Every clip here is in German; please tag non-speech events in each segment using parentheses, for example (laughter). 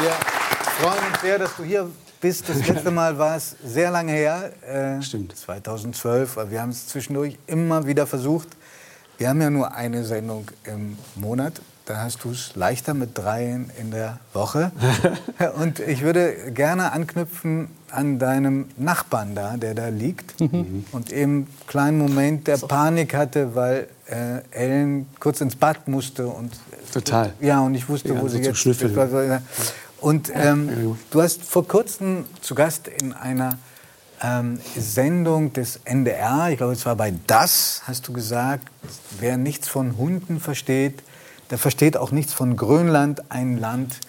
Wir freuen uns sehr, dass du hier bist. Das letzte (laughs) Mal war es sehr lange her. Äh, Stimmt. 2012. Aber wir haben es zwischendurch immer wieder versucht. Wir haben ja nur eine Sendung im Monat. Da hast du es leichter mit dreien in der Woche. (laughs) Und ich würde gerne anknüpfen an deinem Nachbarn da, der da liegt. Mhm. und eben einen kleinen Moment der Panik hatte, weil äh, Ellen kurz ins Bad musste und total. Ja und ich wusste, ja, wo sie jetzt ist. Und ähm, du hast vor kurzem zu Gast in einer ähm, Sendung des NDR, ich glaube, es war bei Das, hast du gesagt, wer nichts von Hunden versteht, der versteht auch nichts von Grönland, ein Land,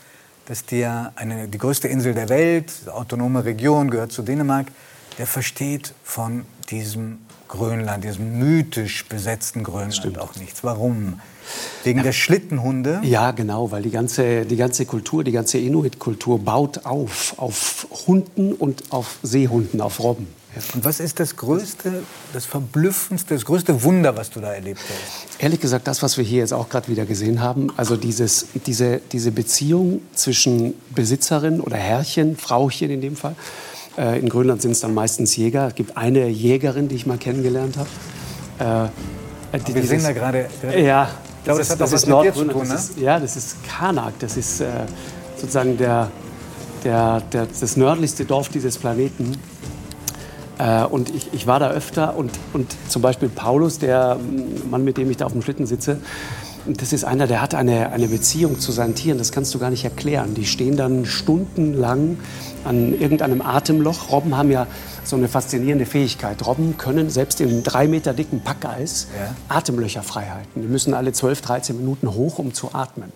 das dir eine, die größte Insel der Welt, autonome Region, gehört zu Dänemark, der versteht von diesem Grönland, diesem mythisch besetzten Grönland auch nichts. Warum? Wegen ja. der Schlittenhunde? Ja, genau, weil die ganze, die ganze Kultur, die ganze Inuit-Kultur baut auf, auf Hunden und auf Seehunden, auf Robben. Und was ist das größte, das verblüffendste, das größte Wunder, was du da erlebt hast? Ehrlich gesagt, das, was wir hier jetzt auch gerade wieder gesehen haben, also dieses, diese, diese Beziehung zwischen Besitzerin oder Herrchen, Frauchen in dem Fall. Äh, in Grönland sind es dann meistens Jäger. Es gibt eine Jägerin, die ich mal kennengelernt habe. Äh, die, wir sehen da gerade. Ja, glaube, das, das, hat das ist Nordgrönland. Ne? ja, das ist Kanak. Das ist äh, sozusagen der, der, der, das nördlichste Dorf dieses Planeten. Äh, und ich, ich, war da öfter und, und zum Beispiel Paulus, der Mann, mit dem ich da auf dem Schlitten sitze, das ist einer, der hat eine, eine Beziehung zu seinen Tieren, das kannst du gar nicht erklären. Die stehen dann stundenlang an irgendeinem Atemloch. Robben haben ja so eine faszinierende Fähigkeit. Robben können selbst in drei Meter dicken Packeis ja. Atemlöcher frei halten. Die müssen alle 12, 13 Minuten hoch, um zu atmen.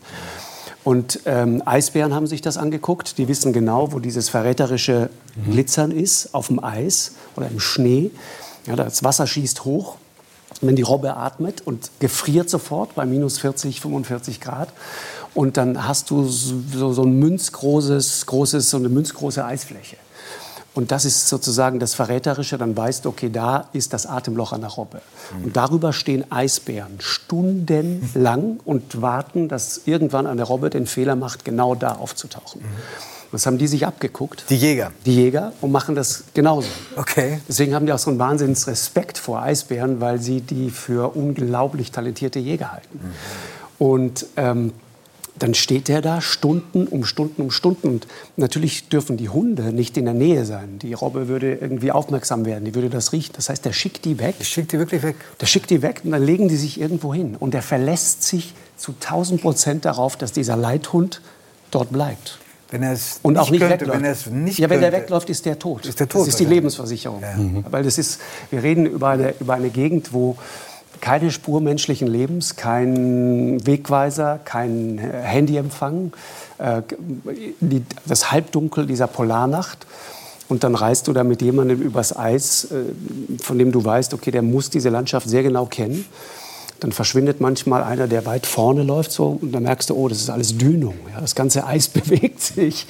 Und ähm, Eisbären haben sich das angeguckt. Die wissen genau, wo dieses verräterische mhm. Glitzern ist, auf dem Eis oder im Schnee. Ja, das Wasser schießt hoch, wenn die Robbe atmet und gefriert sofort bei minus 40, 45 Grad. Und dann hast du so, so ein münzgroßes, großes, so eine münzgroße Eisfläche. Und das ist sozusagen das Verräterische. Dann weißt du, okay, da ist das Atemloch an der Robbe. Mhm. Und darüber stehen Eisbären stundenlang und warten, dass irgendwann an der Robbe den Fehler macht, genau da aufzutauchen. Mhm. Das haben die sich abgeguckt. Die Jäger? Die Jäger und machen das genauso. Okay. Deswegen haben die auch so einen Wahnsinnsrespekt vor Eisbären, weil sie die für unglaublich talentierte Jäger halten. Mhm. Und ähm, dann steht der da Stunden um Stunden um Stunden. Und natürlich dürfen die Hunde nicht in der Nähe sein. Die Robbe würde irgendwie aufmerksam werden, die würde das riechen. Das heißt, der schickt die weg. Der schickt die wirklich weg? Der schickt die weg und dann legen die sich irgendwo hin. Und der verlässt sich zu 1000 Prozent darauf, dass dieser Leithund dort bleibt. Wenn er es und auch nicht könnte, wegläuft. Wenn er es nicht ja, wenn könnte. der wegläuft, ist der tot. Ist der tot das ist die Lebensversicherung. Ja. Mhm. Weil das ist, wir reden über eine, über eine Gegend, wo keine Spur menschlichen Lebens, kein Wegweiser, kein Handyempfang, äh, das Halbdunkel dieser Polarnacht. Und dann reist du da mit jemandem übers Eis, äh, von dem du weißt, okay, der muss diese Landschaft sehr genau kennen. Dann verschwindet manchmal einer, der weit vorne läuft, so, und dann merkst du, oh, das ist alles Dünung. Ja, das ganze Eis (laughs) bewegt sich.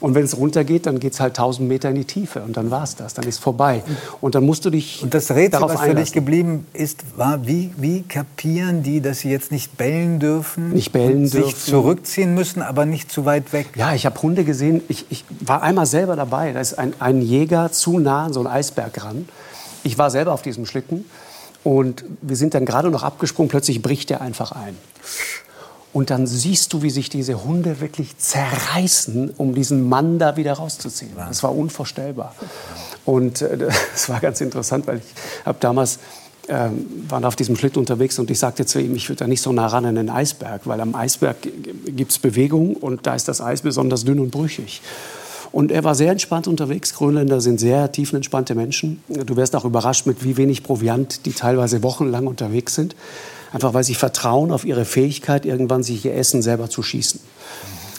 Und wenn es runtergeht, dann geht es halt 1000 Meter in die Tiefe und dann war es das, dann ist vorbei. Und dann musst du dich Und das Rätsel, was für dich geblieben ist, war, wie, wie kapieren die, dass sie jetzt nicht bellen dürfen? Nicht bellen sich dürfen. zurückziehen müssen, aber nicht zu weit weg? Ja, ich habe Hunde gesehen. Ich, ich war einmal selber dabei. Da ist ein, ein Jäger zu nah an so einen Eisberg ran. Ich war selber auf diesem Schlitten. Und wir sind dann gerade noch abgesprungen, plötzlich bricht er einfach ein. Und dann siehst du, wie sich diese Hunde wirklich zerreißen, um diesen Mann da wieder rauszuziehen. Das war unvorstellbar. Und äh, (laughs) das war ganz interessant, weil ich habe damals ähm, waren auf diesem Schlitten unterwegs und ich sagte zu ihm, ich würde da nicht so nah ran an den Eisberg, weil am Eisberg gibt es Bewegung und da ist das Eis besonders dünn und brüchig. Und er war sehr entspannt unterwegs. Grönländer sind sehr tiefenentspannte Menschen. Du wirst auch überrascht, mit wie wenig Proviant die teilweise wochenlang unterwegs sind. Einfach weil sie vertrauen auf ihre Fähigkeit, irgendwann sich ihr Essen selber zu schießen.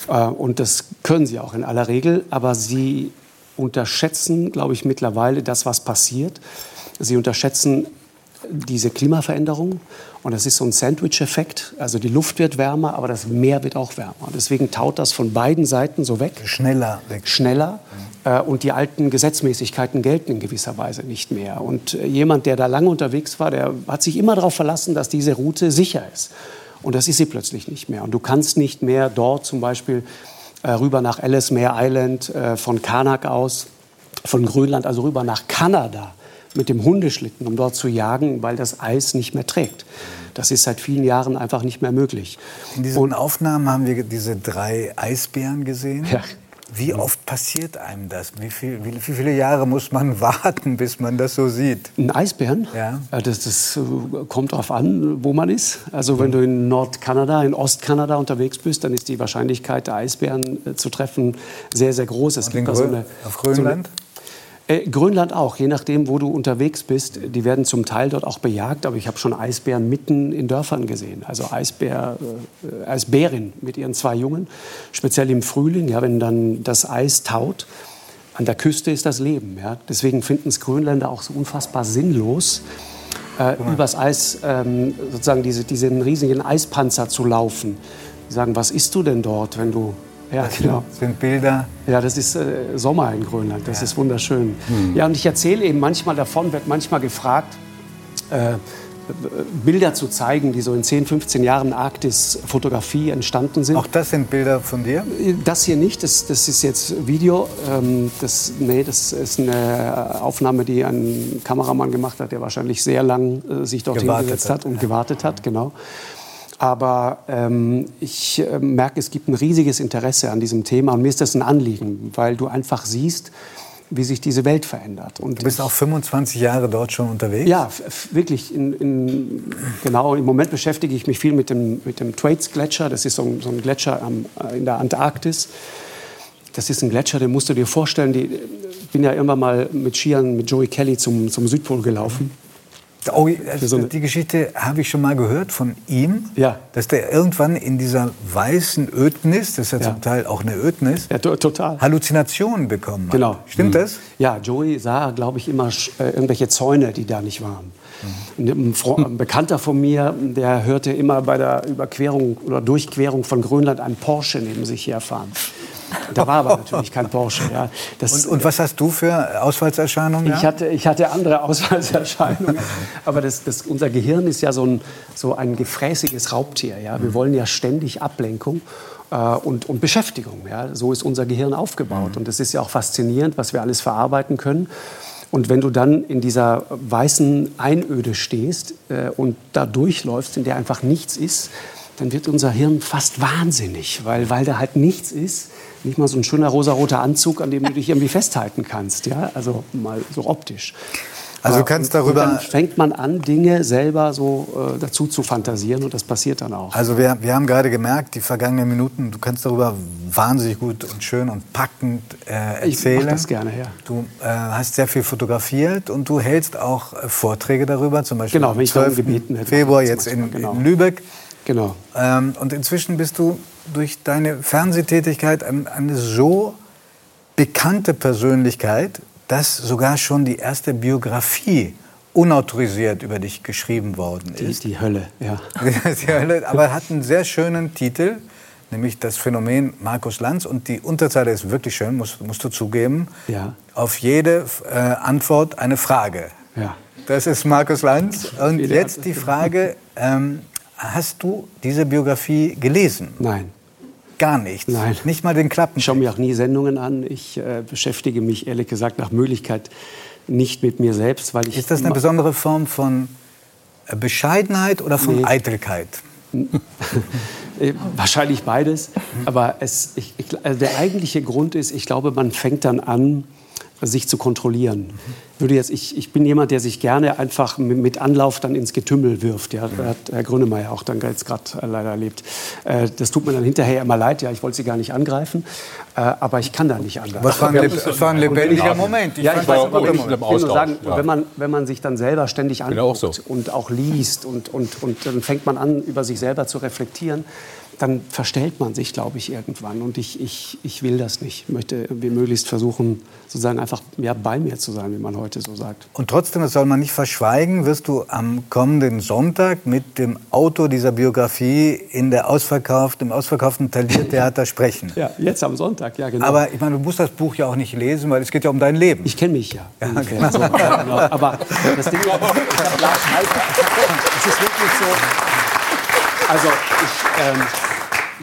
Mhm. Und das können sie auch in aller Regel. Aber sie unterschätzen, glaube ich, mittlerweile das, was passiert. Sie unterschätzen diese Klimaveränderung. Und das ist so ein Sandwich-Effekt. Also die Luft wird wärmer, aber das Meer wird auch wärmer. Deswegen taut das von beiden Seiten so weg. Schneller weg. Schneller. Mhm. und die alten Gesetzmäßigkeiten gelten in gewisser Weise nicht mehr. Und äh, jemand, der da lange unterwegs war, der hat sich immer darauf verlassen, dass diese Route sicher ist. Und das ist sie plötzlich nicht mehr. Und du kannst nicht mehr dort zum Beispiel äh, rüber nach Ellesmere Island, äh, von Kanak aus, von Grönland, also rüber nach Kanada mit dem Hundeschlitten, um dort zu jagen, weil das Eis nicht mehr trägt. Das ist seit vielen Jahren einfach nicht mehr möglich. In diesen und, Aufnahmen haben wir diese drei Eisbären gesehen. Ja. Wie oft passiert einem das? Wie, viel, wie, viele Jahre muss man (laughs) warten, bis man das so sieht? Ein Eisbären? Ja. Das, das äh, kommt darauf an, wo man ist. Also wenn du in Nordkanada, in Ostkanada unterwegs bist, dann ist die Wahrscheinlichkeit, Eisbären äh, zu treffen, sehr, sehr groß. Es Und gibt so eine, auf Grönland? So äh, Grönland auch, je nachdem, wo du unterwegs bist. Die werden zum Teil dort auch bejagt, aber ich habe schon Eisbären mitten in Dörfern gesehen. Also Eisbär, äh, Eisbärin mit ihren zwei Jungen, speziell im Frühling, ja, wenn dann das Eis taut. An der Küste ist das Leben. Ja. Deswegen finden es Grönländer auch so unfassbar sinnlos, äh, übers Eis ähm, sozusagen diese, diesen riesigen Eispanzer zu laufen. Die sagen, was isst du denn dort, wenn du ja, das genau. sind Bilder. Ja, das ist äh, Sommer in Grönland. Das ja. ist wunderschön. Hm. Ja, und ich erzähle eben manchmal davon, wird manchmal gefragt, äh, Bilder zu zeigen, die so in 10, 15 Jahren Arktis-Fotografie entstanden sind. Auch das sind Bilder von dir? Das hier nicht, das, das ist jetzt Video. Ähm, das, nee, das ist eine Aufnahme, die ein Kameramann gemacht hat, der wahrscheinlich sehr lang äh, sich dorthin gesetzt hat und gewartet hat. Genau. Aber ähm, ich äh, merke, es gibt ein riesiges Interesse an diesem Thema und mir ist das ein Anliegen, weil du einfach siehst, wie sich diese Welt verändert. Und du bist auch 25 Jahre dort schon unterwegs? Ja, wirklich. In, in, genau, im Moment beschäftige ich mich viel mit dem, mit dem Thwaites-Gletscher. Das ist so ein, so ein Gletscher am, äh, in der Antarktis. Das ist ein Gletscher, den musst du dir vorstellen. Die, ich bin ja immer mal mit Skiern mit Joey Kelly zum, zum Südpol gelaufen. Oh, also die Geschichte habe ich schon mal gehört von ihm, ja. dass der irgendwann in dieser weißen Ödnis, das ist ja, ja. zum Teil auch eine Ödnis, ja, total. Halluzinationen bekommen hat. Genau. Stimmt mhm. das? Ja, Joey sah, glaube ich, immer äh, irgendwelche Zäune, die da nicht waren. Mhm. Ein, ein, (laughs) Bekannter von mir, der hörte immer bei der Überquerung oder Durchquerung von Grönland einen Porsche neben sich herfahren. Da war aber natürlich kein Porsche. Ja. Das, und, und, was hast du für Ausfallserscheinungen? Ich, hatte, ich hatte andere Ausfallserscheinungen. aber das, das, unser Gehirn ist ja so ein, so ein gefräßiges Raubtier. Ja. Wir wollen ja ständig Ablenkung äh, und, und, Beschäftigung. Ja. So ist unser Gehirn aufgebaut. Mhm. Und es ist ja auch faszinierend, was wir alles verarbeiten können. Und wenn du dann in dieser weißen Einöde stehst äh, und da durchläufst, in der einfach nichts ist, dann wird unser Hirn fast wahnsinnig, weil, weil da halt nichts ist nicht mal so ein schöner rosaroter Anzug, an dem du dich irgendwie festhalten kannst, ja, also mal so optisch. Also du kannst darüber. Und dann fängt man an, Dinge selber so äh, dazu zu fantasieren und das passiert dann auch. Also wir, wir haben gerade gemerkt, die vergangenen Minuten, du kannst darüber wahnsinnig gut und schön und packend äh, erzählen. Ich mach das gerne, ja. Du äh, hast sehr viel fotografiert und du hältst auch äh, Vorträge darüber, zum Beispiel genau, am 12. Gebeten Februar jetzt in, genau. in Lübeck. Genau. Ähm, und inzwischen bist du durch deine Fernsehtätigkeit eine so bekannte Persönlichkeit, dass sogar schon die erste Biografie unautorisiert über dich geschrieben worden ist. Die, die Hölle, ja. (laughs) die Hölle, aber hat einen sehr schönen Titel, nämlich das Phänomen Markus Lanz. Und die Unterzeile ist wirklich schön, musst, musst du zugeben. Ja. Auf jede äh, Antwort eine Frage. Ja. Das ist Markus Lanz. Und jetzt die Frage, (laughs) ähm, Hast du diese Biografie gelesen? Nein. Gar nichts? Nein. Nicht mal den Klappen? Ich schaue mir auch nie Sendungen an. Ich äh, beschäftige mich ehrlich gesagt nach Möglichkeit nicht mit mir selbst, weil ich. Ist das eine besondere Form von äh, Bescheidenheit oder von nee. Eitelkeit? (laughs) Äh, wahrscheinlich beides. Aber es, ich, ich, also der eigentliche Grund ist, ich glaube, man fängt dann an, sich zu kontrollieren. Würde jetzt, ich, ich bin jemand, der sich gerne einfach mit Anlauf dann ins Getümmel wirft. Ja, das hat Herr Grönemeyer auch dann jetzt gerade äh, leider erlebt. Äh, das tut mir dann hinterher immer leid. Ja, ich wollte Sie gar nicht angreifen, äh, aber ich kann da nicht anders. Was war ein, das war ein lebendiger Moment. Ich ja, ich weiß, aber ich will nur sagen, ja. wenn, man, wenn man sich dann selber ständig anguckt auch so. und auch liest und, und, und dann fängt man an, über sich selber zu reflektieren, dann verstellt man sich, glaube ich, irgendwann. Und ich, ich, ich will das nicht. Ich möchte wie möglichst versuchen, sozusagen einfach ja, bei mir zu sein, wie man heute so sagt. Und trotzdem, das soll man nicht verschweigen, wirst du am kommenden Sonntag mit dem Autor dieser Biografie in der ausverkauften, im ausverkauften Taliertheater sprechen. Ja, jetzt am Sonntag, ja, genau. Aber ich meine, du musst das Buch ja auch nicht lesen, weil es geht ja um dein Leben. Ich kenne mich ja. ja, genau. So, genau. Aber das Ding ist, ich habe Lars. (laughs) Es ist wirklich so Also ich, ähm,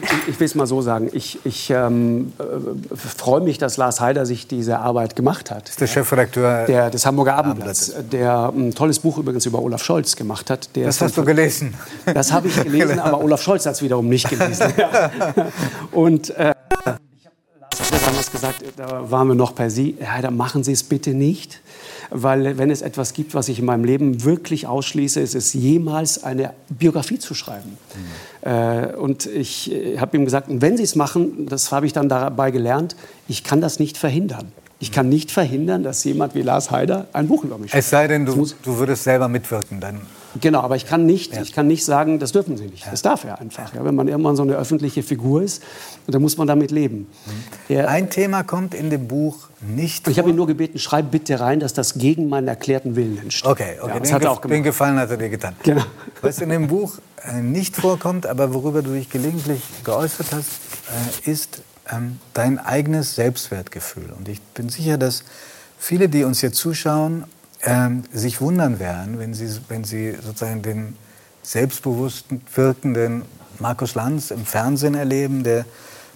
ich, ich will es mal so sagen. Ich, ich ähm, äh, freue mich, dass Lars Heider sich diese Arbeit gemacht hat. Das ist der Chefredakteur der, des Hamburger Abendblatts, der ein tolles Buch übrigens über Olaf Scholz gemacht hat. das hast du gelesen? Das habe ich gelesen, (laughs) genau. aber Olaf Scholz hat es wiederum nicht gelesen. (laughs) Und äh, ich habe Lars damals gesagt, da waren wir noch per Sie, Heider, machen Sie es bitte nicht weil wenn es etwas gibt, was ich in meinem Leben wirklich ausschließe, ist es jemals eine Biografie zu schreiben. Mhm. Äh, und ich äh, habe ihm gesagt, wenn Sie es machen, das habe ich dann dabei gelernt, ich kann das nicht verhindern. Ich kann nicht verhindern, dass jemand wie Lars Heider ein Buch über mich schreibt. Es sei denn, du, du würdest selber mitwirken, dann Genau, aber ich kann nicht, ja. ich kann nicht sagen, das dürfen Sie nicht. Ja. Das darf er einfach. Ja, wenn man irgendwann so eine öffentliche Figur ist, dann muss man damit leben. Mhm. Ein Thema kommt in dem Buch nicht. Ich habe ihn nur gebeten, schreib bitte rein, dass das gegen meinen erklärten Willen entsteht. Okay, okay. Das den, hat er auch gemacht. den Gefallen hat er dir getan. Genau. Was in dem Buch äh, nicht vorkommt, aber worüber du dich gelegentlich geäußert hast, äh, ist ähm, dein eigenes Selbstwertgefühl. Und ich bin sicher, dass viele, die uns hier zuschauen, ähm, sich wundern werden, wenn sie, wenn sie sozusagen den selbstbewusst wirkenden Markus Lanz im Fernsehen erleben, der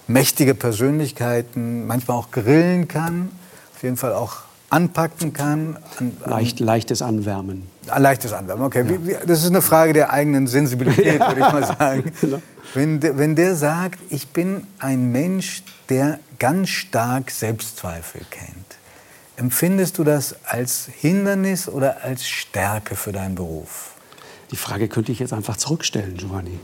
mächtige Persönlichkeiten manchmal auch grillen kann, auf jeden Fall auch anpacken kann. An, an Leicht, leichtes Anwärmen. Ein leichtes Anwärmen, okay. Ja. Das ist eine Frage der eigenen Sensibilität, (laughs) ja. würde ich mal sagen. (laughs) genau. wenn, der, wenn der sagt, ich bin ein Mensch, der ganz stark Selbstzweifel kennt, Empfindest du das als Hindernis oder als Stärke für deinen Beruf? Die Frage könnte ich jetzt einfach zurückstellen, Giovanni.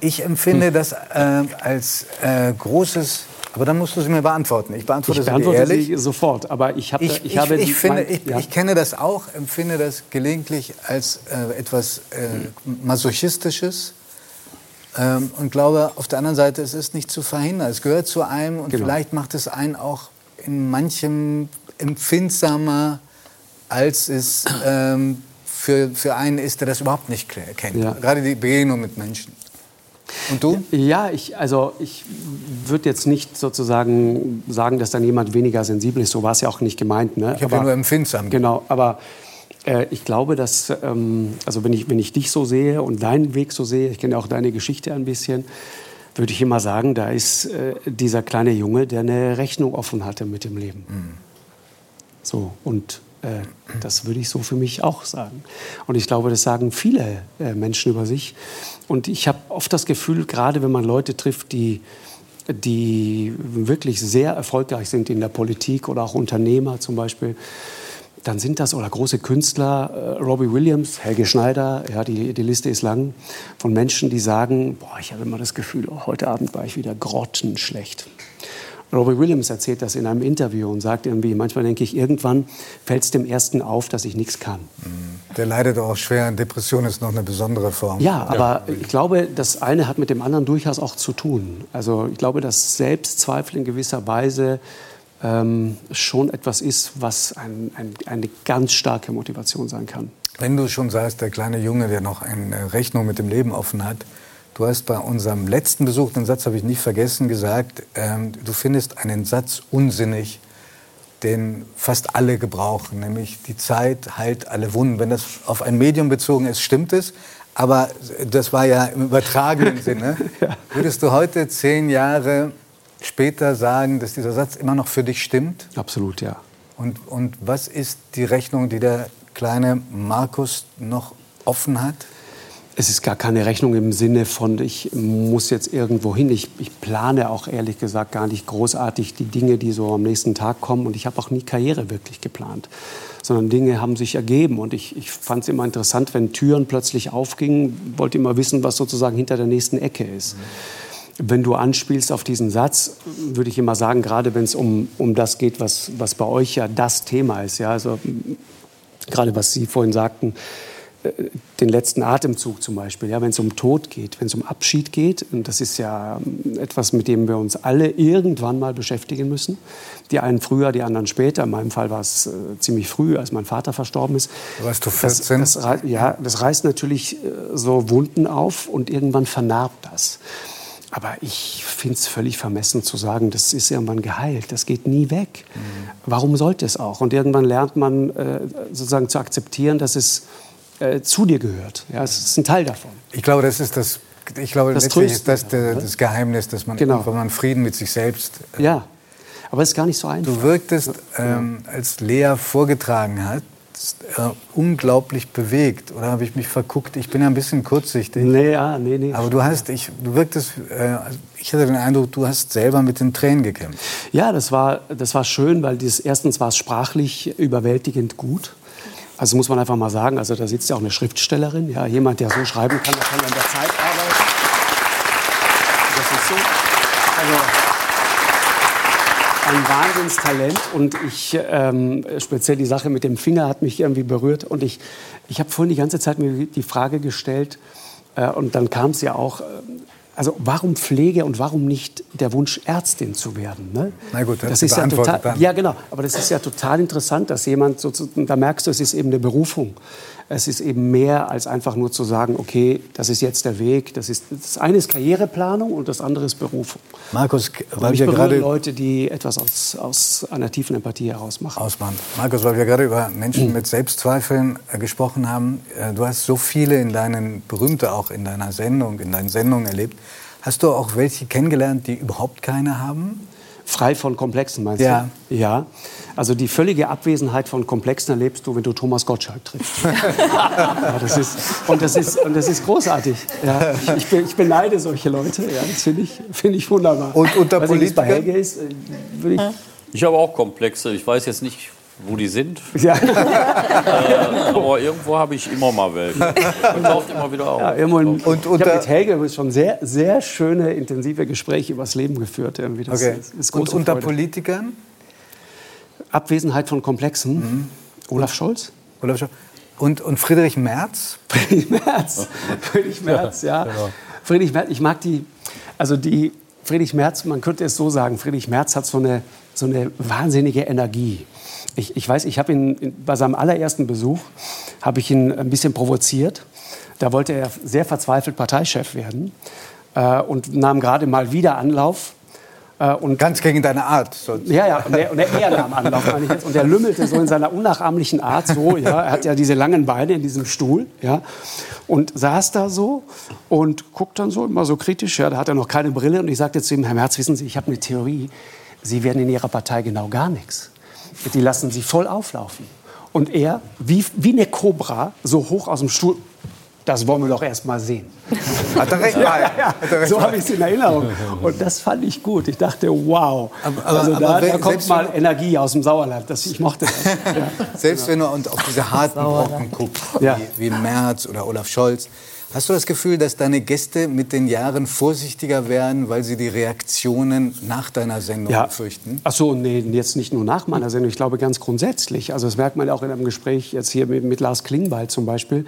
Ich empfinde hm. das äh, als äh, großes aber dann musst du sie mir beantworten. Ich beantworte, ich beantworte ehrlich. sie sofort. Aber ich, hab, ich, ich, ich habe ich, finde, mein, ich, ja. ich, kenne das auch, empfinde das gelegentlich als äh, etwas äh, masochistisches ähm, und glaube auf der anderen Seite, es ist nicht zu verhindern. Es gehört zu einem und genau. vielleicht macht es einen auch in manchem empfindsamer, als es ähm, für, für einen ist, der das überhaupt nicht kennt. Ja. Gerade die Begegnung mit Menschen. Und du? Ja, ich, also ich würde jetzt nicht sozusagen sagen, dass dann jemand weniger sensibel ist. So war es ja auch nicht gemeint. Ne? Ich habe ja nur empfindsam. Genau, aber äh, ich glaube, dass, ähm, also wenn ich, wenn ich dich so sehe und deinen Weg so sehe, ich kenne auch deine Geschichte ein bisschen, würde ich immer sagen, da ist äh, dieser kleine Junge, der eine Rechnung offen hatte mit dem Leben. Mhm. So, und äh, das würde ich so für mich auch sagen. Und ich glaube, das sagen viele äh, Menschen über sich. Und ich habe oft das Gefühl, gerade wenn man Leute trifft, die, die wirklich sehr erfolgreich sind in der Politik oder auch Unternehmer zum Beispiel, dann sind das oder große Künstler, äh, Robbie Williams, Helge Schneider, ja, die, die Liste ist lang, von Menschen, die sagen, boah, ich habe immer das Gefühl, oh, heute Abend war ich wieder grottenschlecht. Robbie Williams erzählt das in einem Interview und sagt irgendwie, manchmal denke ich, irgendwann fällt es dem Ersten auf, dass ich nichts kann. Der leidet auch schwer an Depression, ist noch eine besondere Form. Ja, aber ja. ich glaube, das eine hat mit dem anderen durchaus auch zu tun. Also ich glaube, dass Selbstzweifel in gewisser Weise ähm, schon etwas ist, was ein, ein, eine ganz starke Motivation sein kann. Wenn du schon sagst, der kleine Junge, der noch eine Rechnung mit dem Leben offen hat, Du hast bei unserem letzten Besuch, den Satz habe ich nicht vergessen, gesagt, ähm, du findest einen Satz unsinnig, den fast alle gebrauchen, nämlich die Zeit heilt alle Wunden. Wenn das auf ein Medium bezogen ist, stimmt es. Aber das war ja im übertragenen (laughs) Sinne. ja. Würdest du heute, zehn Jahre später, sagen, dass dieser Satz immer noch für dich stimmt? Absolut, ja. Und, und was ist die Rechnung, die der kleine Markus noch offen hat? Es ist gar keine Rechnung im Sinne von, ich muss jetzt irgendwo hin. Ich, ich, plane auch ehrlich gesagt gar nicht großartig die Dinge, die so am nächsten Tag kommen. Und ich habe auch nie Karriere wirklich geplant, sondern Dinge haben sich ergeben. Und ich, ich fand es immer interessant, wenn Türen plötzlich aufgingen, wollte immer wissen, was sozusagen hinter der nächsten Ecke ist. Mhm. Wenn du anspielst auf diesen Satz, würde ich immer sagen, gerade wenn es um, um das geht, was, was bei euch ja das Thema ist, ja, also gerade was Sie vorhin sagten, den letzten Atemzug zum Beispiel, ja, wenn es um Tod geht, wenn es um Abschied geht, und das ist ja ähm, etwas, mit dem wir uns alle irgendwann mal beschäftigen müssen. Die einen früher, die anderen später. In meinem Fall war es äh, ziemlich früh, als mein Vater verstorben ist. Warst du 14? Das, das, ja, das reißt natürlich äh, so Wunden auf und irgendwann vernarbt das. Aber ich finde es völlig vermessen zu sagen, das ist irgendwann geheilt, das geht nie weg. Mhm. Warum sollte es auch? Und irgendwann lernt man äh, sozusagen zu akzeptieren, dass es äh, zu dir gehört. Ja, es ist ein Teil davon. Ich glaube, das ist das ich glaube, das letztlich ist das der, das Geheimnis, dass man genau. irgendwann Frieden mit sich selbst. Äh, ja, aber es ist gar nicht so einfach. Du wirktest, ähm, als Lea vorgetragen hat, äh, unglaublich bewegt. Oder habe ich mich verguckt? Ich bin ja ein bisschen kurzsichtig. Nee, ja, nee, nee. Aber du hast, ich, du wirktest, äh, ich hatte den Eindruck, du hast selber mit den Tränen gekämpft. Ja, das war, das war schön, weil dieses, erstens war es sprachlich überwältigend gut. Also muss man einfach mal sagen, also da sitzt ja auch eine Schriftstellerin, ja, jemand, der so schreiben kann, der kann an der Zeit arbeiten. Das ist so. Also, ein Wahnsinnstalent und ich, ähm, speziell die Sache mit dem Finger hat mich irgendwie berührt und ich, ich habe vorhin die ganze Zeit mir die Frage gestellt äh, und dann kam es ja auch, äh, also warum Pflege und warum nicht der Wunsch, Ärztin zu werden? Ne? Na gut, das, das ist ja total, dann. ja genau, aber das ist ja total interessant, dass jemand, so, da merkst du, es ist eben eine Berufung. Es ist eben mehr als einfach nur zu sagen, okay, das ist jetzt der Weg. Das, ist, das eine ist Karriereplanung und das andere ist Berufung. Markus, weil wir gerade Leute, die etwas aus, aus einer tiefen Empathie heraus machen. Ausmachen. Markus, weil wir gerade über Menschen mit Selbstzweifeln äh, gesprochen haben. Äh, du hast so viele in deinen berühmte auch in deiner Sendung, in deinen Sendungen erlebt. Hast du auch welche kennengelernt, die überhaupt keine haben? Frei von Komplexen, meinst ja. du? Ja. Also die völlige Abwesenheit von Komplexen erlebst du, wenn du Thomas Gottschalk triffst. (laughs) ja, das ist, und, das ist, und das ist großartig. Ja, ich, ich, ich beneide solche Leute. Ja, das finde ich, find ich wunderbar. Und unter Politikern? ist, äh, würde ich... Ich habe auch Komplexe. Ich weiß jetzt nicht, wo die sind. (laughs) Ja. äh, aber irgendwo habe ich immer mal welche. Und taucht immer wieder auf. Ja, und, und, und ich habe mit Helge schon sehr, sehr schöne, intensive Gespräche über das Leben geführt. Irgendwie. Das okay. ist, ist und unter Freude. Politikern? Abwesenheit von Komplexen. Mhm. Olaf Scholz. Olaf Scholz. Und, und Friedrich Merz? (laughs) Friedrich Merz. Friedrich Merz, ja. Genau. Friedrich Merz, ich mag die, also die, Friedrich Merz, man könnte es so sagen, Friedrich Merz hat so eine, so eine wahnsinnige Energie. Ich, ich weiß, ich habe ihn bei seinem allerersten Besuch, habe ich ihn ein bisschen provoziert. Da wollte er sehr verzweifelt Parteichef werden äh, und nahm gerade mal wieder Anlauf. Äh, und Ganz gegen deine Art. Sonst. Ja, ja, und er, und er nahm Anlauf, meine ich jetzt. Und er lümmelte so in seiner unnachahmlichen Art so, ja, er hat ja diese langen Beine in diesem Stuhl, ja, und saß da so und guckt dann so immer so kritisch, ja, da hat er noch keine Brille und ich sagte zu ihm, Herr Merz, wissen Sie, ich habe eine Theorie, Sie werden in Ihrer Partei genau gar nichts die lassen sie voll auflaufen. Und er, wie, wie eine Kobra, so hoch aus dem Stuhl, das wollen wir doch erst mal sehen. (laughs) Hat er recht? Ja, ja, ja. So habe ich es in Erinnerung. Und das fand ich gut. Ich dachte, wow. Aber, aber, also da, da kommt mal Energie aus dem Sauerland. Das, ich mochte das. (laughs) Selbst wenn du auf diese harten Brocken guckst, wie, wie Merz oder Olaf Scholz, Hast du das Gefühl, dass deine Gäste mit den Jahren vorsichtiger werden, weil sie die Reaktionen nach deiner Sendung ja. fürchten? Ach so, nee, jetzt nicht nur nach meiner Sendung. Ich glaube ganz grundsätzlich. Also das merkt man auch in einem Gespräch jetzt hier mit, mit Lars Klingbeil zum Beispiel.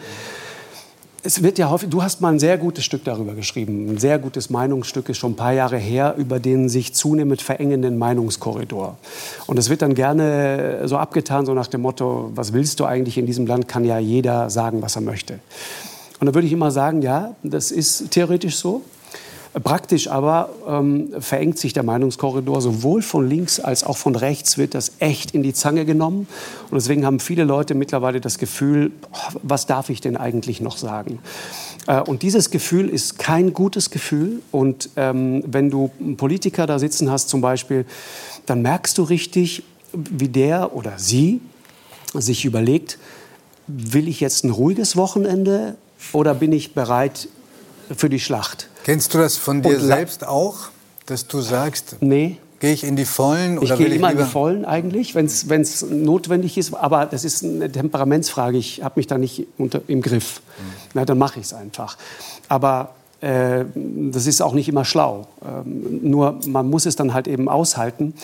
Es wird ja häufig, du hast mal ein sehr gutes Stück darüber geschrieben, ein sehr gutes Meinungsstück, ist schon ein paar Jahre her, über den sich zunehmend verengenden Meinungskorridor. Und es wird dann gerne so abgetan, so nach dem Motto, was willst du eigentlich in diesem Land, kann ja jeder sagen, was er möchte. Und da würde ich immer sagen, ja, das ist theoretisch so. Praktisch aber ähm, verengt sich der Meinungskorridor sowohl von links als auch von rechts wird das echt in die Zange genommen. Und deswegen haben viele Leute mittlerweile das Gefühl, was darf ich denn eigentlich noch sagen? Äh, und dieses Gefühl ist kein gutes Gefühl. Und ähm, wenn du einen Politiker da sitzen hast zum Beispiel, dann merkst du richtig, wie der oder sie sich überlegt, will ich jetzt ein ruhiges Wochenende oder bin ich bereit für die Schlacht? Kennst du das von dir selbst auch, dass du sagst, nee. gehe ich in die Vollen? Oder ich gehe immer in die Vollen eigentlich, wenn es notwendig ist. Aber das ist eine Temperamentsfrage. Ich habe mich da nicht unter, im Griff. Mhm. Na, dann mache ich es einfach. Aber äh, das ist auch nicht immer schlau. Ähm, nur man muss es dann halt eben aushalten.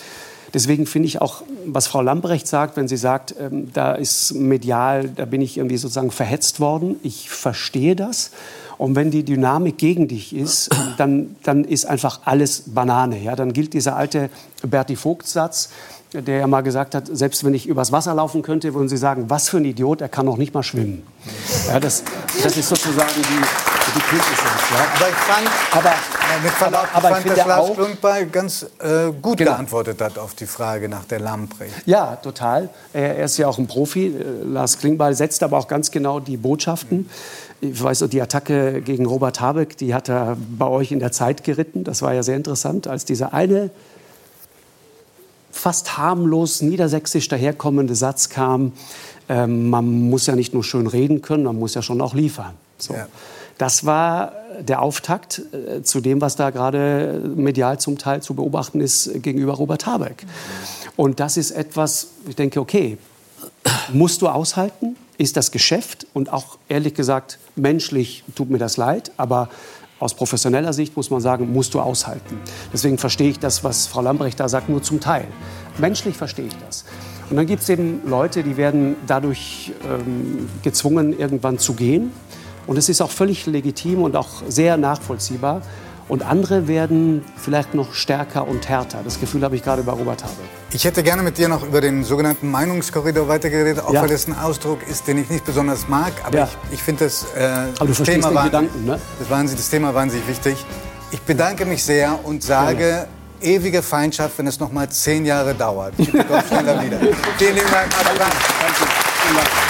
Deswegen finde ich auch, was Frau Lambrecht sagt, wenn sie sagt, ähm, da ist medial, da bin ich irgendwie sozusagen verhetzt worden. Ich verstehe das. Und wenn die Dynamik gegen dich ist, dann, dann ist einfach alles Banane. Ja? Dann gilt dieser alte Berti Vogt-Satz, der ja mal gesagt hat, selbst wenn ich übers Wasser laufen könnte, würden Sie sagen, was für ein Idiot, er kann noch nicht mal schwimmen. Ja, das, das ist sozusagen die, die Quintessenz. Ja. Aber ich fand, aber, mit Verlaub, aber, aber ich fand, dass Lars Klungbeil ganz äh, gut genau. geantwortet hat auf die Frage nach der Lamprecht. Ja, total. Er, er ist ja auch ein Profi. Lars Klingbeil setzt aber auch ganz genau die Botschaften. ich weiß, die Attacke gegen Robert Habeck, die hat er bei euch in der Zeit geritten. Das war ja sehr interessant, als dieser eine fast harmlos niedersächsisch daherkommende Satz kam, äh, man muss ja nicht nur schön reden können, man muss ja schon auch liefern. So. Ja. Das war der Auftakt äh, zu dem, was da gerade medial zum Teil zu beobachten ist gegenüber Robert Habeck. Und das ist etwas, ich denke, okay, musst du aushalten, ist das Geschäft und auch ehrlich gesagt menschlich tut mir das leid, aber aus professioneller Sicht muss man sagen, musst du aushalten. Deswegen verstehe ich das, was Frau Lambrecht da sagt, nur zum Teil. Menschlich verstehe ich das. Und dann gibt es eben Leute, die werden dadurch ähm, gezwungen, irgendwann zu gehen. Und es ist auch völlig legitim und auch sehr nachvollziehbar. Und andere werden vielleicht noch stärker und härter. Das Gefühl habe ich gerade bei Robert Habeck. Ich hätte gerne mit dir noch über den sogenannten Meinungskorridor weitergeredet, auch ja. weil das ein Ausdruck ist, den ich nicht besonders mag. Aber ja. ich, ich finde das, äh, aber das Thema den war, Gedanken, ne? das, waren, das Thema wahnsinnig wichtig. Ich bedanke mich sehr und sage, ja. ewige Feindschaft, wenn es noch mal zehn Jahre dauert. Ich schneller wieder. (laughs) Vielen lieben Dank. Danke. Danke.